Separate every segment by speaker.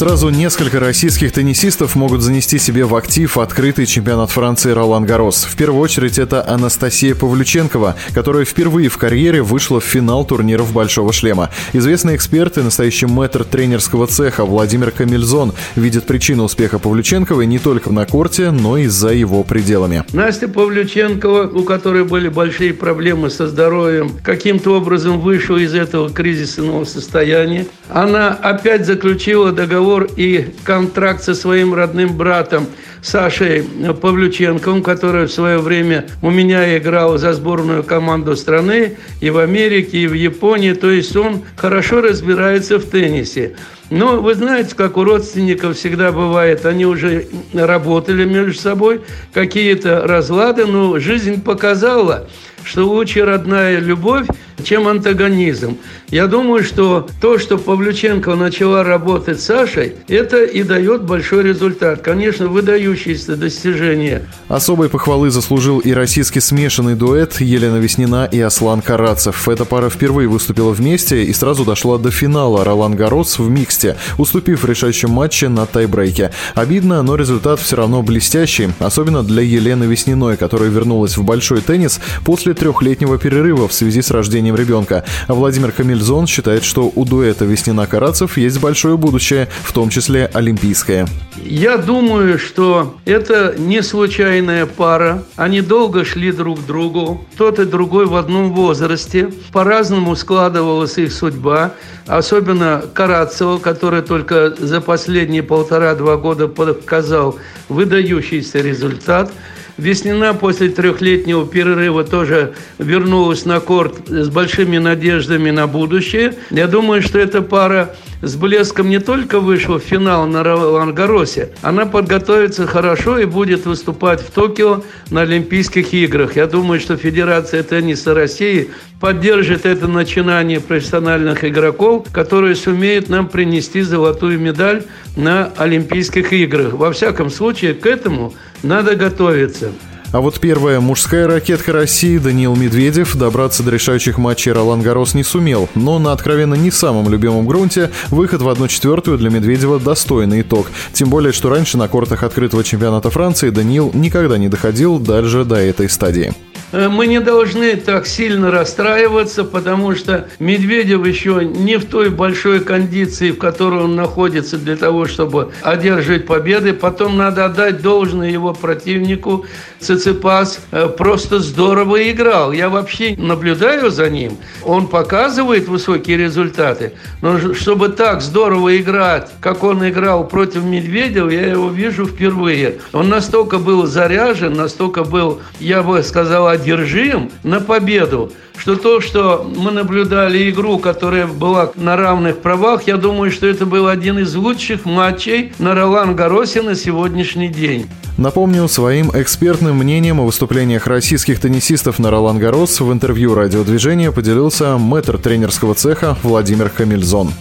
Speaker 1: Сразу несколько российских теннисистов могут занести себе в актив открытый чемпионат Франции Ролан Гарос. В первую очередь это Анастасия Павлюченкова, которая впервые в карьере вышла в финал турниров «Большого шлема». Известный эксперт и настоящий мэтр тренерского цеха Владимир Камильзон видит причину успеха Павлюченковой не только на корте, но и за его пределами.
Speaker 2: Настя Павлюченкова, у которой были большие проблемы со здоровьем, каким-то образом вышла из этого кризисного состояния. Она опять заключила договор договор и контракт со своим родным братом Сашей Павлюченковым, который в свое время у меня играл за сборную команду страны и в Америке, и в Японии. То есть он хорошо разбирается в теннисе. Но вы знаете, как у родственников всегда бывает, они уже работали между собой, какие-то разлады, но жизнь показала, что лучше родная любовь, чем антагонизм. Я думаю, что то, что Павлюченко начала работать с Сашей, это и дает большой результат. Конечно, выдающееся достижение.
Speaker 1: Особой похвалы заслужил и российский смешанный дуэт Елена Веснина и Аслан Карацев. Эта пара впервые выступила вместе и сразу дошла до финала Ролан Гарос в миксте, уступив в решающем матче на тайбрейке. Обидно, но результат все равно блестящий, особенно для Елены Весниной, которая вернулась в большой теннис после трехлетнего перерыва в связи с рождением ребенка. А Владимир Камильзон считает, что у дуэта Веснина-Карацев есть большое будущее, в том числе олимпийское.
Speaker 2: Я думаю, что это не случайная пара. Они долго шли друг к другу. Тот и другой в одном возрасте. По-разному складывалась их судьба. Особенно Карацева, который только за последние полтора-два года показал выдающийся результат. Веснина после трехлетнего перерыва тоже вернулась на корт с большими надеждами на будущее. Я думаю, что эта пара с блеском не только вышла в финал на Лангаросе, она подготовится хорошо и будет выступать в Токио на Олимпийских играх. Я думаю, что Федерация тенниса России поддержит это начинание профессиональных игроков, которые сумеют нам принести золотую медаль на Олимпийских играх. Во всяком случае, к этому надо готовиться.
Speaker 1: А вот первая мужская ракетка России Даниил Медведев добраться до решающих матчей Ролан Гарос не сумел, но на откровенно не самом любимом грунте выход в 1-4 для Медведева достойный итог. Тем более, что раньше на кортах открытого чемпионата Франции Даниил никогда не доходил даже до этой стадии.
Speaker 2: Э, мы не должны так сильно расстраиваться, потому что Медведев еще не в той большой кондиции, в которой он находится для того, чтобы одерживать победы. Потом надо отдать должное его противнику. Циципас э, просто здорово играл. Я вообще наблюдаю за ним. Он показывает высокие результаты. Но чтобы так здорово играть, как он играл против Медведева, я его вижу впервые. Он настолько был заряжен, настолько был, я бы сказал, одержим на победу, что то, что мы наблюдали игру, которая была на равных правах, я думаю, что это был один из лучших матчей на Ролан Гаросе на сегодняшний день.
Speaker 1: Напомню, своим экспертным мнением о выступлениях российских теннисистов на Ролан Гарос в интервью радиодвижения поделился мэтр тренерского цеха Владимир Камильзон.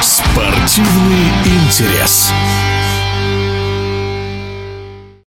Speaker 3: Спортивный интерес.